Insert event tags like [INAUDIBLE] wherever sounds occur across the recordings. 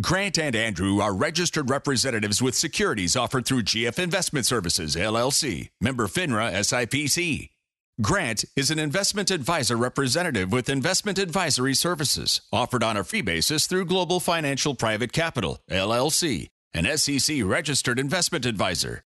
Grant and Andrew are registered representatives with securities offered through GF Investment Services, LLC, member FINRA SIPC. Grant is an investment advisor representative with investment advisory services offered on a fee basis through Global Financial Private Capital, LLC, an SEC registered investment advisor.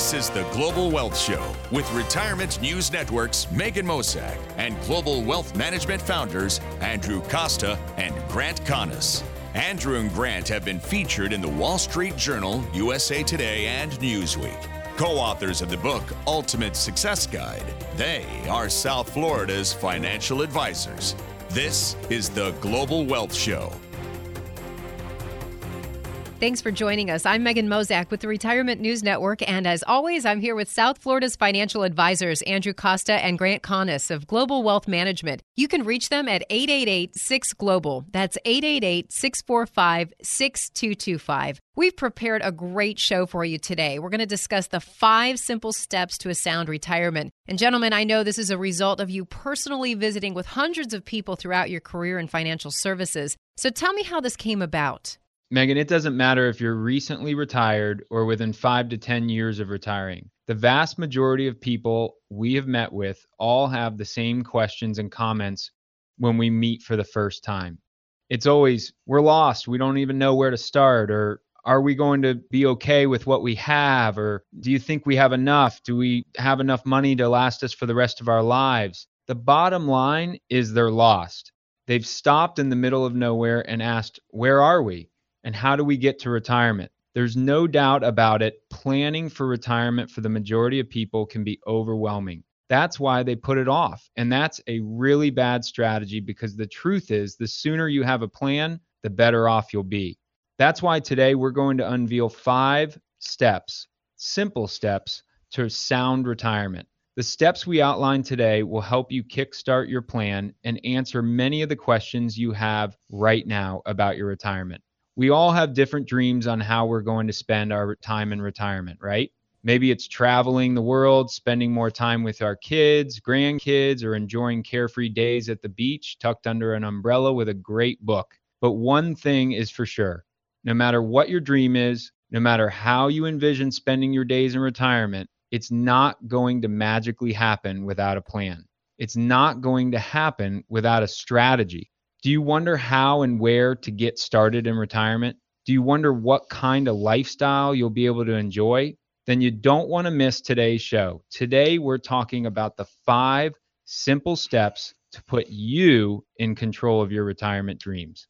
This is the Global Wealth Show with Retirement News Network's Megan Mosak and Global Wealth Management founders Andrew Costa and Grant Connis. Andrew and Grant have been featured in the Wall Street Journal, USA Today, and Newsweek. Co authors of the book Ultimate Success Guide, they are South Florida's financial advisors. This is the Global Wealth Show. Thanks for joining us. I'm Megan Mosak with the Retirement News Network, and as always, I'm here with South Florida's financial advisors, Andrew Costa and Grant Connis of Global Wealth Management. You can reach them at 888-6-GLOBAL. That's 888-645-6225. We've prepared a great show for you today. We're going to discuss the five simple steps to a sound retirement. And gentlemen, I know this is a result of you personally visiting with hundreds of people throughout your career in financial services. So tell me how this came about. Megan, it doesn't matter if you're recently retired or within five to 10 years of retiring. The vast majority of people we have met with all have the same questions and comments when we meet for the first time. It's always, we're lost. We don't even know where to start. Or are we going to be okay with what we have? Or do you think we have enough? Do we have enough money to last us for the rest of our lives? The bottom line is they're lost. They've stopped in the middle of nowhere and asked, Where are we? And how do we get to retirement? There's no doubt about it. Planning for retirement for the majority of people can be overwhelming. That's why they put it off. And that's a really bad strategy because the truth is, the sooner you have a plan, the better off you'll be. That's why today we're going to unveil five steps, simple steps to sound retirement. The steps we outline today will help you kickstart your plan and answer many of the questions you have right now about your retirement we all have different dreams on how we're going to spend our time in retirement, right? Maybe it's traveling the world, spending more time with our kids, grandkids, or enjoying carefree days at the beach tucked under an umbrella with a great book. But one thing is for sure no matter what your dream is, no matter how you envision spending your days in retirement, it's not going to magically happen without a plan. It's not going to happen without a strategy. Do you wonder how and where to get started in retirement? Do you wonder what kind of lifestyle you'll be able to enjoy? Then you don't want to miss today's show. Today, we're talking about the five simple steps to put you in control of your retirement dreams.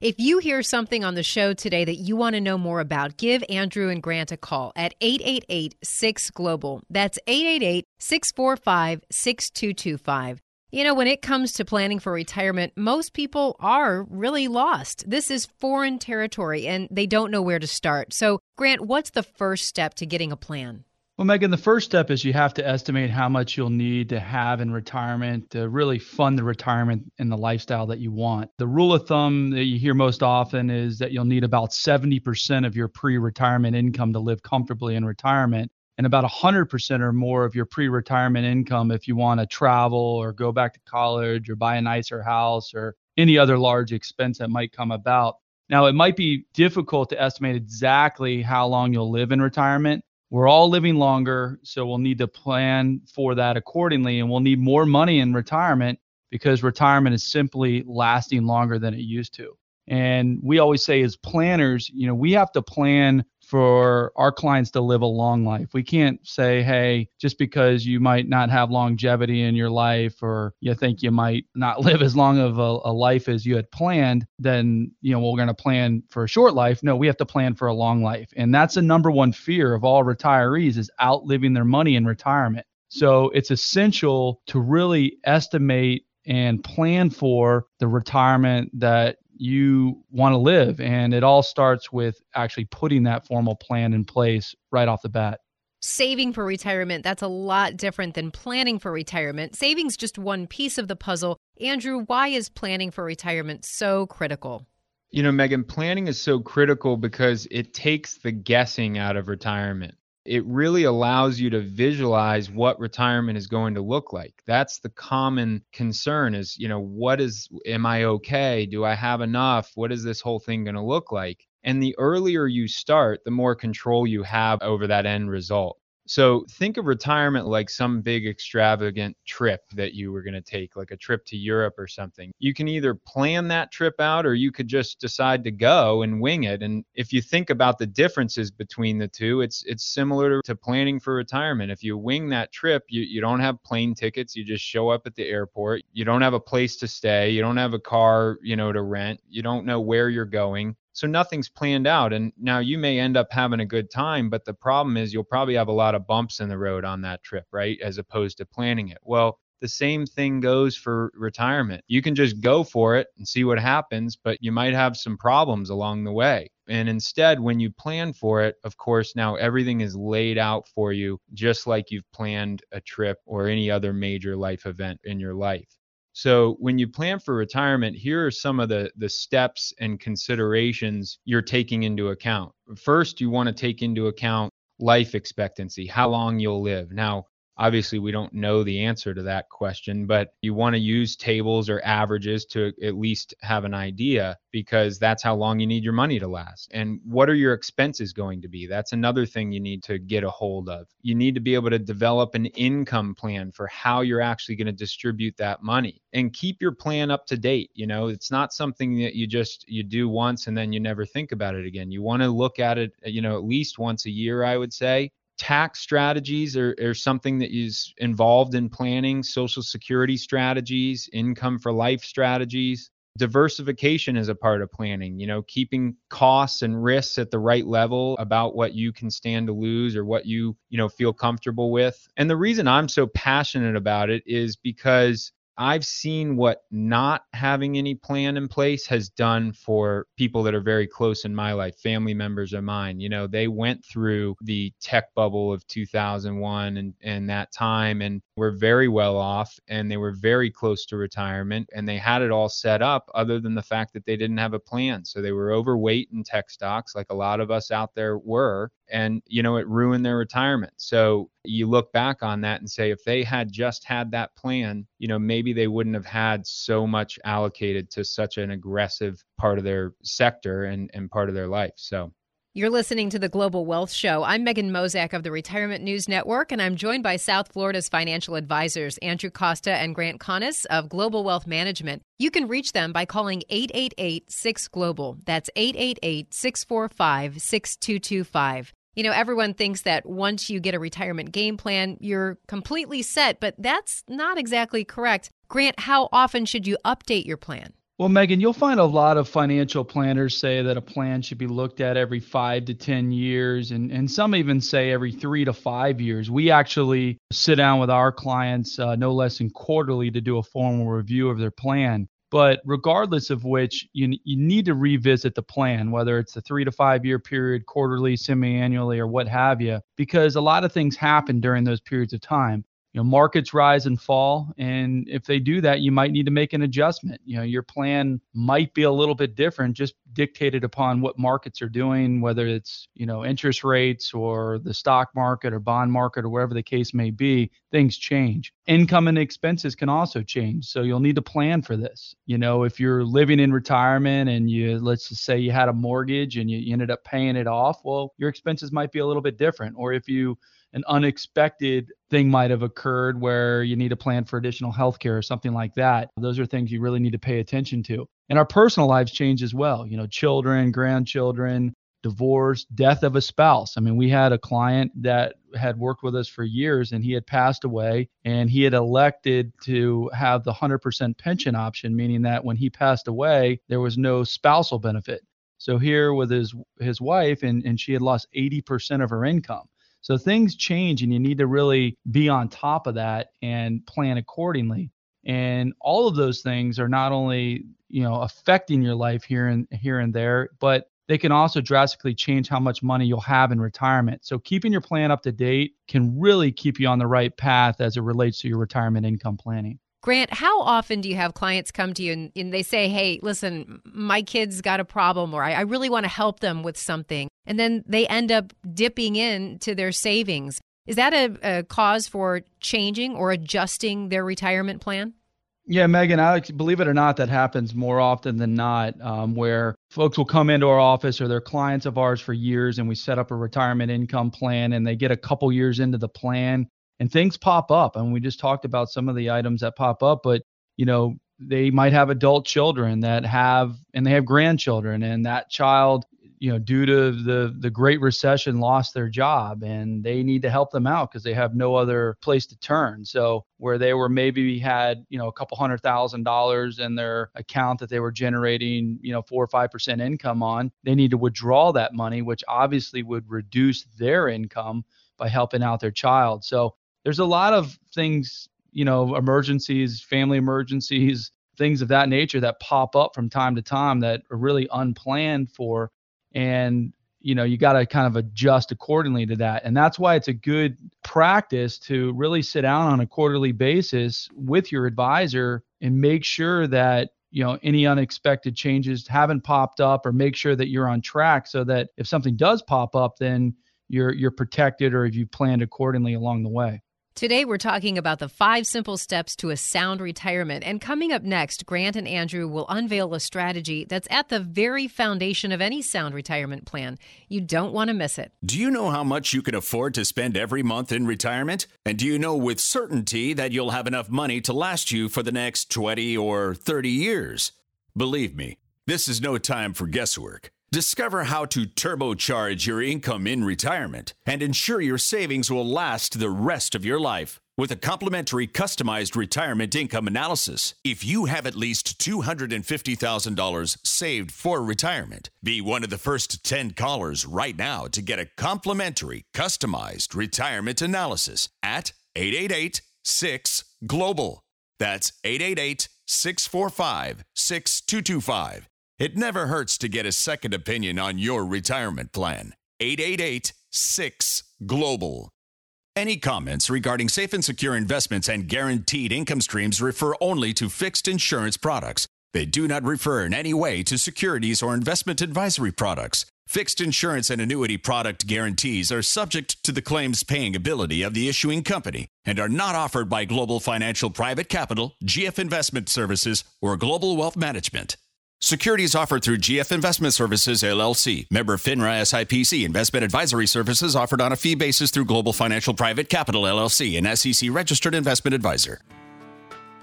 If you hear something on the show today that you want to know more about, give Andrew and Grant a call at 888 6 Global. That's 888 645 6225. You know, when it comes to planning for retirement, most people are really lost. This is foreign territory and they don't know where to start. So, Grant, what's the first step to getting a plan? Well, Megan, the first step is you have to estimate how much you'll need to have in retirement to really fund the retirement and the lifestyle that you want. The rule of thumb that you hear most often is that you'll need about 70% of your pre retirement income to live comfortably in retirement and about 100% or more of your pre retirement income if you want to travel or go back to college or buy a nicer house or any other large expense that might come about. Now, it might be difficult to estimate exactly how long you'll live in retirement. We're all living longer, so we'll need to plan for that accordingly, and we'll need more money in retirement because retirement is simply lasting longer than it used to. And we always say, as planners, you know, we have to plan for our clients to live a long life. We can't say, hey, just because you might not have longevity in your life or you think you might not [LAUGHS] live as long of a, a life as you had planned, then, you know, we're going to plan for a short life. No, we have to plan for a long life. And that's the number one fear of all retirees is outliving their money in retirement. So it's essential to really estimate and plan for the retirement that you want to live. And it all starts with actually putting that formal plan in place right off the bat. Saving for retirement, that's a lot different than planning for retirement. Saving's just one piece of the puzzle. Andrew, why is planning for retirement so critical? You know, Megan, planning is so critical because it takes the guessing out of retirement. It really allows you to visualize what retirement is going to look like. That's the common concern is, you know, what is am I okay? Do I have enough? What is this whole thing going to look like? And the earlier you start, the more control you have over that end result. So think of retirement like some big extravagant trip that you were going to take, like a trip to Europe or something. You can either plan that trip out or you could just decide to go and wing it. And if you think about the differences between the two, it's it's similar to, planning for retirement. If you wing that trip, you, you don't have plane tickets, you just show up at the airport. You don't have a place to stay, you don't have a car, you know, to rent. You don't know where you're going. So nothing's planned out. And now you may end up having a good time, but the problem is you'll probably have a lot of bumps in the road on that trip, right? As opposed to planning it. Well, the same thing goes for retirement. You can just go for it and see what happens, but you might have some problems along the way. And instead, when you plan for it, of course, now everything is laid out for you, just like you've planned a trip or any other major life event in your life. So when you plan for retirement, here are some of the the steps and considerations you're taking into account. First, you want to take into account life expectancy, how long you'll live. Now, Obviously, we don't know the answer to that question, but you want to use tables or averages to at least have an idea because that's how long you need your money to last. And what are your expenses going to be? That's another thing you need to get a hold of. You need to be able to develop an income plan for how you're actually going to distribute that money and keep your plan up to date. You know, it's not something that you just you do once and then you never think about it again. You want to look at it, you know, at least once a year, I would say, tax strategies are, are something that is involved in planning, social security strategies, income for life strategies. Diversification is a part of planning, you know, keeping costs and risks at the right level about what you can stand to lose or what you, you know, feel comfortable with. And the reason I'm so passionate about it is because I've seen what not having any plan in place has done for people that are very close in my life, family members of mine. You know, they went through the tech bubble of 2001 and, and that time and were very well off and they were very close to retirement and they had it all set up other than the fact that they didn't have a plan. So they were overweight in tech stocks, like a lot of us out there were and you know it ruined their retirement so you look back on that and say if they had just had that plan you know maybe they wouldn't have had so much allocated to such an aggressive part of their sector and, and part of their life so you're listening to the Global Wealth Show. I'm Megan Mozak of the Retirement News Network, and I'm joined by South Florida's financial advisors, Andrew Costa and Grant Connis of Global Wealth Management. You can reach them by calling 888 6 Global. That's 888 645 6225. You know, everyone thinks that once you get a retirement game plan, you're completely set, but that's not exactly correct. Grant, how often should you update your plan? Well, Megan, you'll find a lot of financial planners say that a plan should be looked at every five to 10 years, and, and some even say every three to five years. We actually sit down with our clients uh, no less than quarterly to do a formal review of their plan. But regardless of which, you, you need to revisit the plan, whether it's a three to five year period, quarterly, semi annually, or what have you, because a lot of things happen during those periods of time. You know markets rise and fall and if they do that you might need to make an adjustment. You know your plan might be a little bit different just dictated upon what markets are doing whether it's you know interest rates or the stock market or bond market or wherever the case may be things change income and expenses can also change so you'll need to plan for this you know if you're living in retirement and you let's just say you had a mortgage and you, ended up paying it off well your expenses might be a little bit different or if you an unexpected thing might have occurred where you need to plan for additional health care or something like that. Those are things you really need to pay attention to. And our personal lives change as well. You know, children, grandchildren, divorce, death of a spouse. I mean, we had a client that had worked with us for years and he had passed away and he had elected to have the 100% pension option, meaning that when he passed away, there was no spousal benefit. So here with his his wife and, and she had lost 80% of her income. So things change and you need to really be on top of that and plan accordingly. And all of those things are not only, you know, affecting your life here and here and there, but they can also drastically change how much money you'll have in retirement. So keeping your plan up to date can really keep you on the right path as it relates to your retirement income planning. Grant, how often do you have clients come to you and, and they say, hey, listen, my kid's got a problem, or I, I really want to help them with something? And then they end up dipping into their savings. Is that a, a cause for changing or adjusting their retirement plan? Yeah, Megan, I believe it or not, that happens more often than not, um, where folks will come into our office or they're clients of ours for years, and we set up a retirement income plan, and they get a couple years into the plan, and things pop up. And we just talked about some of the items that pop up, but you know, they might have adult children that have, and they have grandchildren, and that child you know, due to the the Great Recession, lost their job, and they need to help them out because they have no other place to turn. So where they were maybe had you know a couple hundred thousand dollars in their account that they were generating you know four or five percent income on, they need to withdraw that money, which obviously would reduce their income by helping out their child. So there's a lot of things, you know, emergencies, family emergencies, things of that nature that pop up from time to time that are really unplanned for and you know you got to kind of adjust accordingly to that. And that's why it's a good practice to really sit down on a quarterly basis with your advisor and make sure that you know any unexpected changes haven't popped up or make sure that you're on track so that if something does pop up then you're you're protected or if you planned accordingly along the way Today, we're talking about the five simple steps to a sound retirement. And coming up next, Grant and Andrew will unveil a strategy that's at the very foundation of any sound retirement plan. You don't want to miss it. Do you know how much you can afford to spend every month in retirement? And do you know with certainty that you'll have enough money to last you for the next 20 or 30 years? Believe me, this is no time for guesswork. Discover how to turbocharge your income in retirement and ensure your savings will last the rest of your life with a complimentary customized retirement income analysis. If you have at least $250,000 saved for retirement, be one of the first 10 callers right now to get a complimentary customized retirement analysis at 888 6 Global. That's 888 645 6225. It never hurts to get a second opinion on your retirement plan. 888 6 Global. Any comments regarding safe and secure investments and guaranteed income streams refer only to fixed insurance products. They do not refer in any way to securities or investment advisory products. Fixed insurance and annuity product guarantees are subject to the claims paying ability of the issuing company and are not offered by Global Financial Private Capital, GF Investment Services, or Global Wealth Management. Securities offered through GF Investment Services LLC, member FINRA SIPC. Investment advisory services offered on a fee basis through Global Financial Private Capital LLC, an SEC registered investment advisor.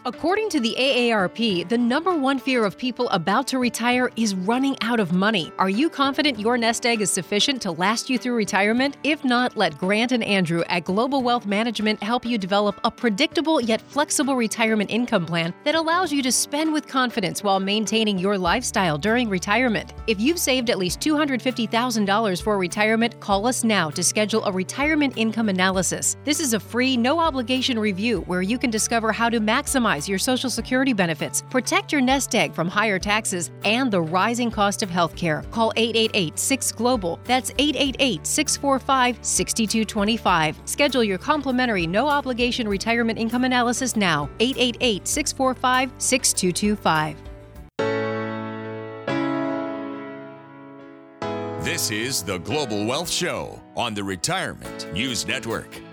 According to the AARP, the number one fear of people about to retire is running out of money. Are you confident your nest egg is sufficient to last you through retirement? If not, let Grant and Andrew at Global Wealth Management help you develop a predictable yet flexible retirement income plan that allows you to spend with confidence while maintaining your lifestyle during retirement. If you've saved at least $250,000 for retirement, call us now to schedule a retirement income analysis. This is a free, no obligation review where you can discover how to maximize maximize your Social Security benefits, protect your nest egg from higher taxes, and the rising cost of healthcare. Call 888 6 Global. That's 888 645 6225. Schedule your complimentary no obligation retirement income analysis now. 888 645 6225. This is the Global Wealth Show on the Retirement News Network.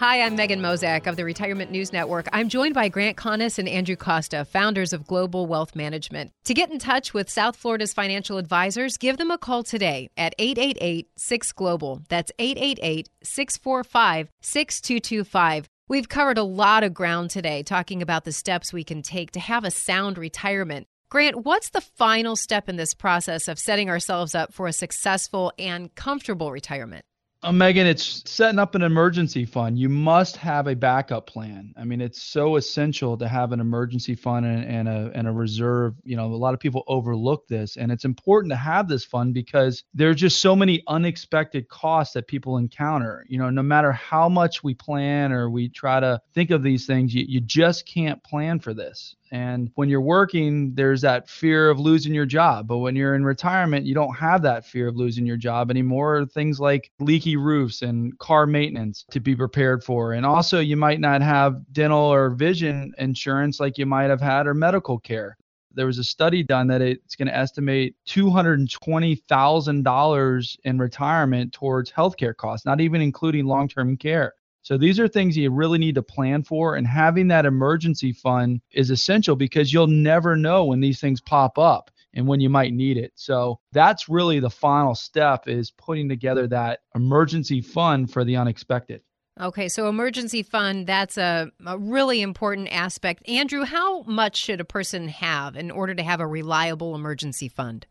Hi, I'm Megan Mozak of the Retirement News Network. I'm joined by Grant Connis and Andrew Costa, founders of Global Wealth Management. To get in touch with South Florida's financial advisors, give them a call today at 888 6 Global. That's 888 645 6225. We've covered a lot of ground today talking about the steps we can take to have a sound retirement. Grant, what's the final step in this process of setting ourselves up for a successful and comfortable retirement? Uh, Megan, it's setting up an emergency fund. You must have a backup plan. I mean, it's so essential to have an emergency fund and, and, a and a reserve. You know, a lot of people overlook this, and it's important to have this fund because there's just so many unexpected costs that people encounter. You know, no matter how much we plan or we try to think of these things, you, you just can't plan for this. And when you're working, there's that fear of losing your job. But when you're in retirement, you don't have that fear of losing your job anymore. Things like leaky roofs and car maintenance to be prepared for. And also, you might not have dental or vision insurance like you might have had or medical care there was a study done that it's going to estimate $220,000 in retirement towards healthcare costs, not even including long term care. So these are things you really need to plan for, and having that emergency fund is essential because you'll never know when these things pop up and when you might need it. So that's really the final step is putting together that emergency fund for the unexpected. Okay, so emergency fund, that's a, a, really important aspect. Andrew, how much should a person have in order to have a reliable emergency fund?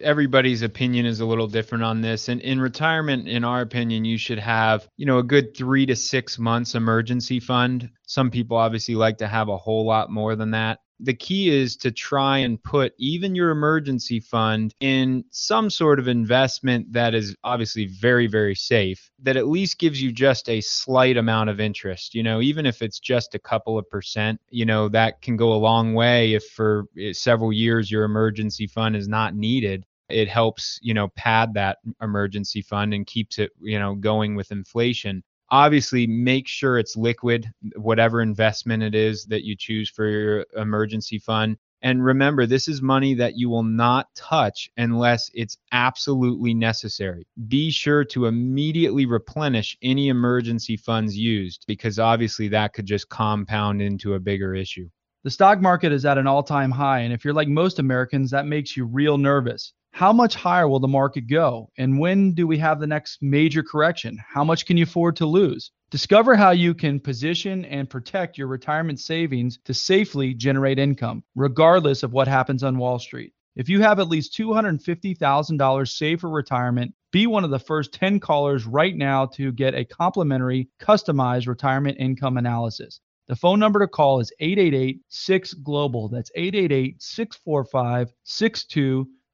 Everybody's opinion is a little different on this. And in retirement, in our opinion, you should have, you know, a good three to six months emergency fund. Some people obviously like to have a whole lot more than that the key is to try and put even your emergency fund in some sort of investment that is obviously very very safe that at least gives you just a slight amount of interest you know even if it's just a couple of percent you know that can go a long way if for several years your emergency fund is not needed it helps you know pad that emergency fund and keeps it you know going with inflation. Obviously make sure it's liquid whatever investment it is that you choose for your emergency fund. And remember this is money that you will not touch unless it's absolutely necessary. Be sure to immediately replenish any emergency funds used because obviously that could just compound into a bigger issue. The stock market is at an all-time high and if you're like most americans that makes you real nervous how much higher will the market go? And when do we have the next major correction? How much can you afford to lose? Discover how you can position and protect your retirement savings to safely generate income, regardless of what happens on Wall Street. If you have at least $250,000 saved for retirement, be one of the first 10 callers right now to get a complimentary, customized retirement income analysis. The phone number to call is 888 6 Global. That's 888 645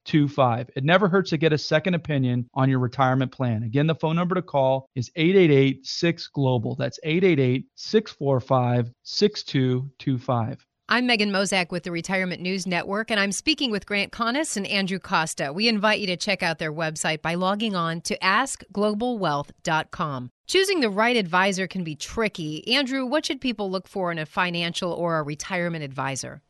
25. It never hurts to get a second opinion on your retirement plan. Again, the phone number to call is 888 6 Global. That's 888 645 6225. I'm Megan Mozak with the Retirement News Network, and I'm speaking with Grant Connis and Andrew Costa. We invite you to check out their website by logging on to askglobalwealth.com. Choosing the right advisor can be tricky. Andrew, what should people look for in a financial or a retirement advisor?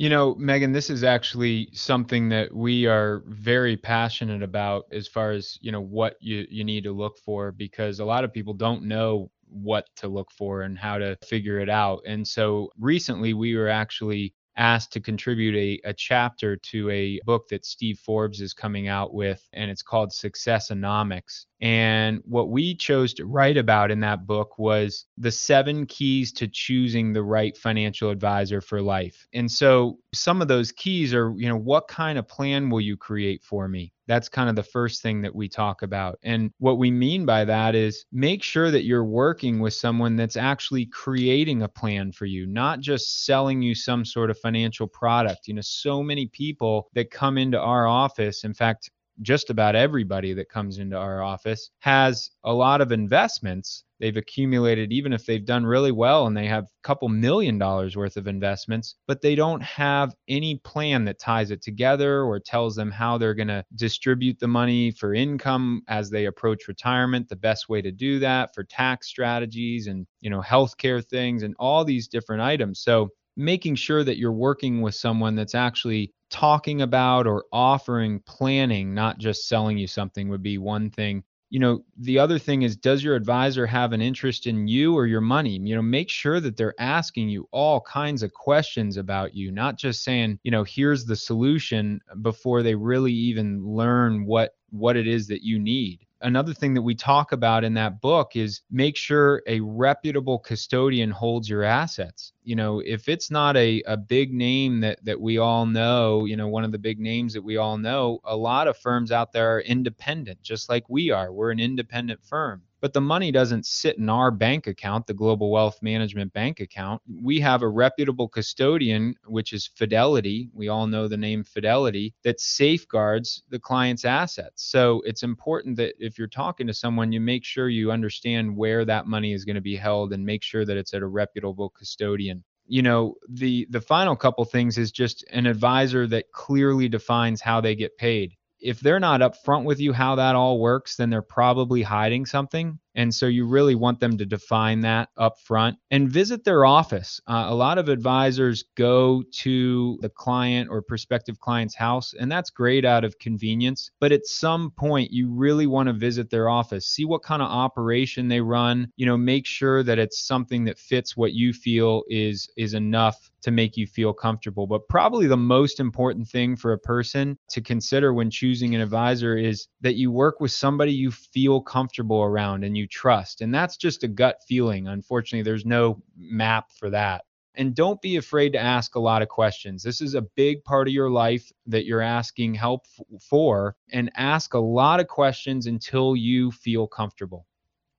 You know, Megan, this is actually something that we are very passionate about as far as, you know, what you, you need to look for because a lot of people don't know what to look for and how to figure it out. And so recently we were actually asked to contribute a, a chapter to a book that Steve Forbes is coming out with, and it's called Successonomics. And what we chose to write about in that book was the seven keys to choosing the right financial advisor for life. And so some of those keys are, you know, what kind of plan will you create for me? That's kind of the first thing that we talk about. And what we mean by that is make sure that you're working with someone that's actually creating a plan for you, not just selling you some sort of financial product. You know, so many people that come into our office, in fact, just about everybody that comes into our office has a lot of investments. They've accumulated even if they've done really well and they have a couple million dollars worth of investments but they don't have any plan that ties it together or tells them how they're going to distribute the money for income as they approach retirement the best way to do that for tax strategies and you know healthcare things and all these different items. So making sure that you're working with someone that's actually talking about or offering planning, not just selling you something, would be one thing. You know, the other thing is, does your advisor have an interest in you or your money? You know, make sure that they're asking you all kinds of questions about you, not just saying, you know, here's the solution before they really even learn what what it is that you need. Another thing that we talk about in that book is make sure a reputable custodian holds your assets. You know if it's not a, a big name that that we all know you know one of the big names that we all know a lot of firms out there are independent just like we are. We're an independent firm but the money doesn't sit in our bank account, the Global Wealth Management bank account. We have a reputable custodian, which is Fidelity. We all know the name Fidelity that safeguards the client's assets. So it's important that if you're talking to someone, you make sure you understand where that money is going to be held and make sure that it's at a reputable custodian you know, the the final couple things is just an advisor that clearly defines how they get paid. If they're not upfront with you how that all works, then they're probably hiding something. And so you really want them to define that up front and visit their office. Uh, a lot of advisors go to the client or prospective client's house, and that's great out of convenience. But at some point, you really want to visit their office, see what kind of operation they run, you know, make sure that it's something that fits what you feel is is enough to make you feel comfortable. But probably the most important thing for a person to consider when choosing an advisor is that you work with somebody you feel comfortable around and you trust. And that's just a gut feeling. Unfortunately, there's no map for that. And don't be afraid to ask a lot of questions. This is a big part of your life that you're asking help f- for, and ask a lot of questions until you feel comfortable.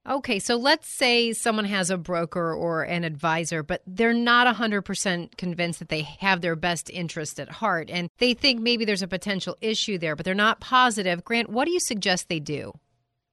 Okay, so let's say someone has a broker or an advisor, but they're not 100% convinced that they have their best interest at heart and they think maybe there's a potential issue there, but they're not positive. Grant, what do you suggest they do?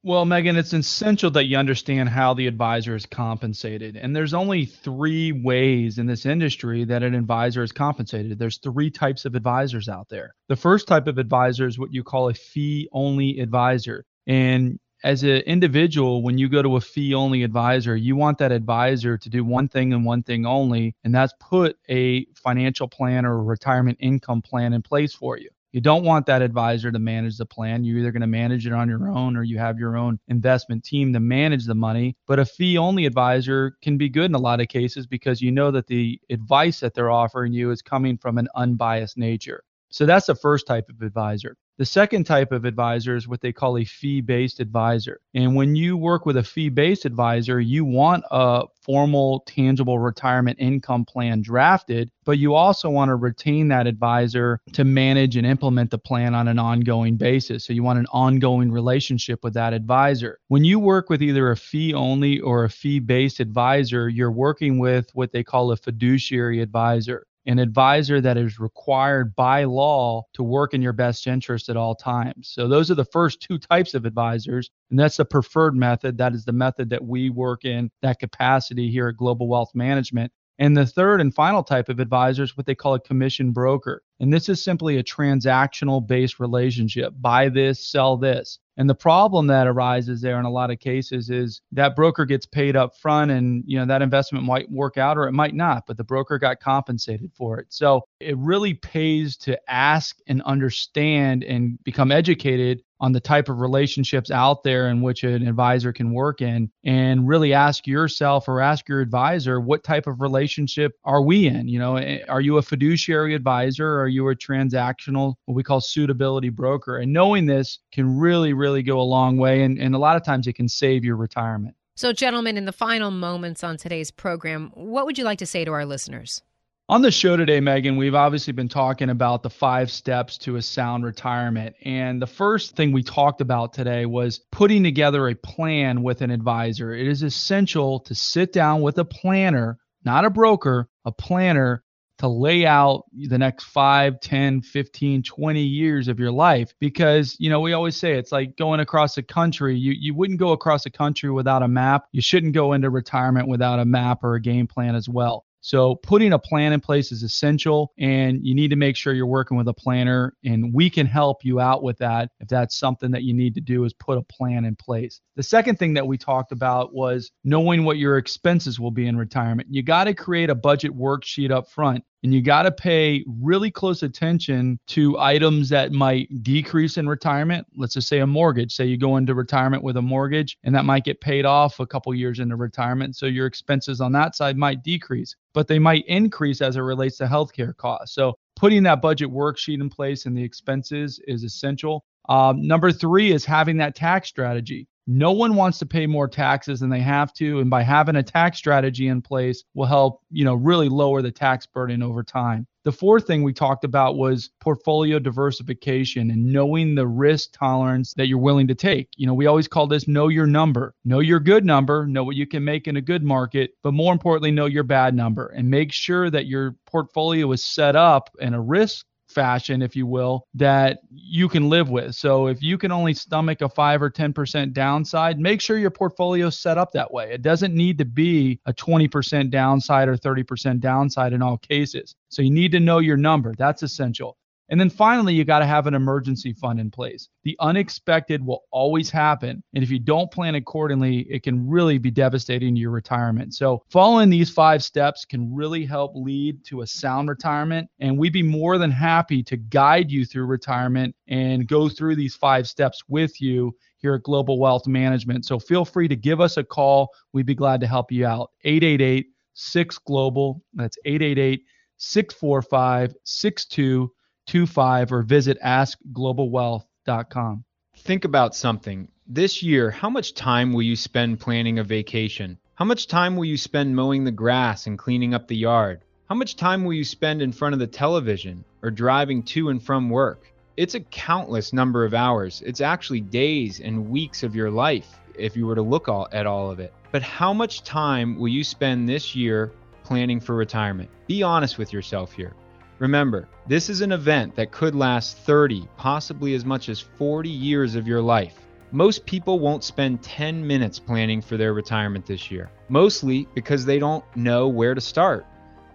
Well, Megan, it's essential that you understand how the advisor is compensated. And there's only three ways in this industry that an advisor is compensated. There's three types of advisors out there. The first type of advisor is what you call a fee only advisor. And as an individual, when you go to a fee only advisor, you want that advisor to do one thing and one thing only, and that's put a financial plan or a retirement income plan in place for you. You don't want that advisor to manage the plan. You're either going to manage it on your own or you have your own investment team to manage the money. But a fee only advisor can be good in a lot of cases because you know that the advice that they're offering you is coming from an unbiased nature. So that's the first type of advisor. The second type of advisor is what they call a fee based advisor. And when you work with a fee based advisor, you want a formal, tangible retirement income plan drafted, but you also want to retain that advisor to manage and implement the plan on an ongoing basis. So you want an ongoing relationship with that advisor. When you work with either a fee only or a fee based advisor, you're working with what they call a fiduciary advisor an advisor that is required by law to work in your best interest at all times. So those are the first two types of advisors, and that's the preferred method. That is the method that we work in that capacity here at Global Wealth Management. And the third and final type of advisor is what they call a commission broker. And this is simply a transactional based relationship buy this, sell this. And the problem that arises there in a lot of cases is that broker gets paid up front and you know that investment might work out or it might not, but the broker got compensated for it. So it really pays to ask and understand and become educated on the type of relationships out there in which an advisor can work in and really ask yourself or ask your advisor what type of relationship are we in you know eh, are you a fiduciary advisor or are you a transactional what we call suitability broker and knowing this can really really go a long way and, and a lot of times it can save your retirement so gentlemen in the final moments on today's program what would you like to say to our listeners on the show today, Megan, we've obviously been talking about the five steps to a sound retirement. And the first thing we talked about today was putting together a plan with an advisor. It is essential to sit down with a planner, not a broker, a planner to lay out the next 5, 10, 15, 20 years of your life because, you know, we always say it's like going across the country. You you wouldn't go across the country without a map. You shouldn't go into retirement without a map or a game plan as well. So putting a plan in place is essential and you need to make sure you're working with a planner and we can help you out with that if that's something that you need to do is put a plan in place. The second thing that we talked about was knowing what your expenses will be in retirement. You got to create a budget worksheet up front and you got to pay really close attention to items that might decrease in retirement. Let's just say a mortgage. Say you go into retirement with a mortgage and that might get paid off a couple years into retirement. So your expenses on that side might decrease, but they might increase as it relates to healthcare costs. So putting that budget worksheet in place and the expenses is essential. Um, number three is having that tax strategy. No one wants to pay more taxes than they have to, and by having a tax strategy in place will help, you know, really lower the tax burden over time. The fourth thing we talked about was portfolio diversification and knowing the risk tolerance that you're willing to take. You know, we always call this know your number. Know your good number, know what you can make in a good market, but more importantly, know your bad number and make sure that your portfolio is set up in a risk fashion, if you will, that you can live with. So if you can only stomach a five or 10% downside, make sure your portfolio is set up that way. It doesn't need to be a 20% downside or 30% downside in all cases. So you need to know your number. That's essential. And then finally, you got to have an emergency fund in place. The unexpected will always happen. And if you don't plan accordingly, it can really be devastating to your retirement. So, following these five steps can really help lead to a sound retirement. And we'd be more than happy to guide you through retirement and go through these five steps with you here at Global Wealth Management. So, feel free to give us a call. We'd be glad to help you out. 888 6 Global. That's 888 645 62 25 or visit askglobalwealth.com. Think about something. This year, how much time will you spend planning a vacation? How much time will you spend mowing the grass and cleaning up the yard? How much time will you spend in front of the television or driving to and from work? It's a countless number of hours. It's actually days and weeks of your life if you were to look all, at all of it. But how much time will you spend this year planning for retirement? Be honest with yourself here. Remember, this is an event that could last 30, possibly as much as 40 years of your life. Most people won't spend 10 minutes planning for their retirement this year, mostly because they don't know where to start.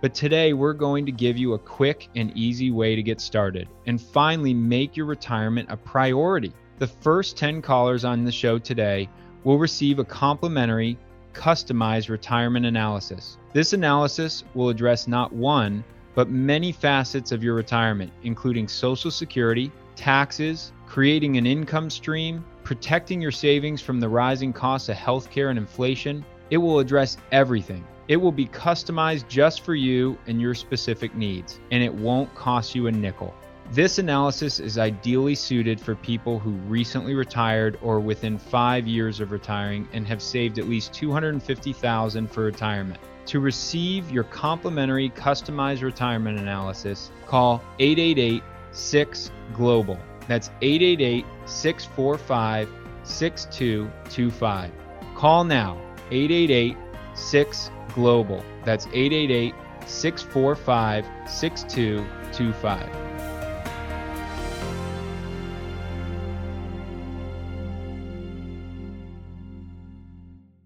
But today, we're going to give you a quick and easy way to get started and finally make your retirement a priority. The first 10 callers on the show today will receive a complimentary, customized retirement analysis. This analysis will address not one, but many facets of your retirement, including Social Security, taxes, creating an income stream, protecting your savings from the rising costs of healthcare and inflation. It will address everything. It will be customized just for you and your specific needs, and it won't cost you a nickel. This analysis is ideally suited for people who recently retired or within 5 years of retiring and have saved at least 250,000 for retirement. To receive your complimentary customized retirement analysis, call 888 6 Global. That's 888 645 6225. Call now 888 6 Global. That's 888 645 6225.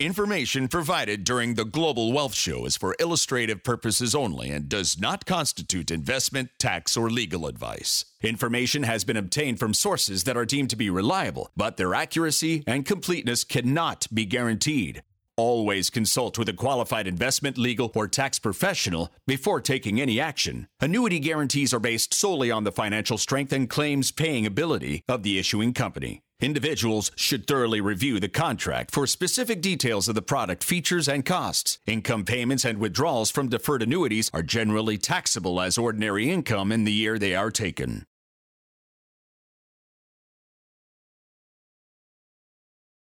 Information provided during the Global Wealth Show is for illustrative purposes only and does not constitute investment, tax, or legal advice. Information has been obtained from sources that are deemed to be reliable, but their accuracy and completeness cannot be guaranteed. Always consult with a qualified investment, legal, or tax professional before taking any action. Annuity guarantees are based solely on the financial strength and claims paying ability of the issuing company. Individuals should thoroughly review the contract for specific details of the product features and costs. Income payments and withdrawals from deferred annuities are generally taxable as ordinary income in the year they are taken.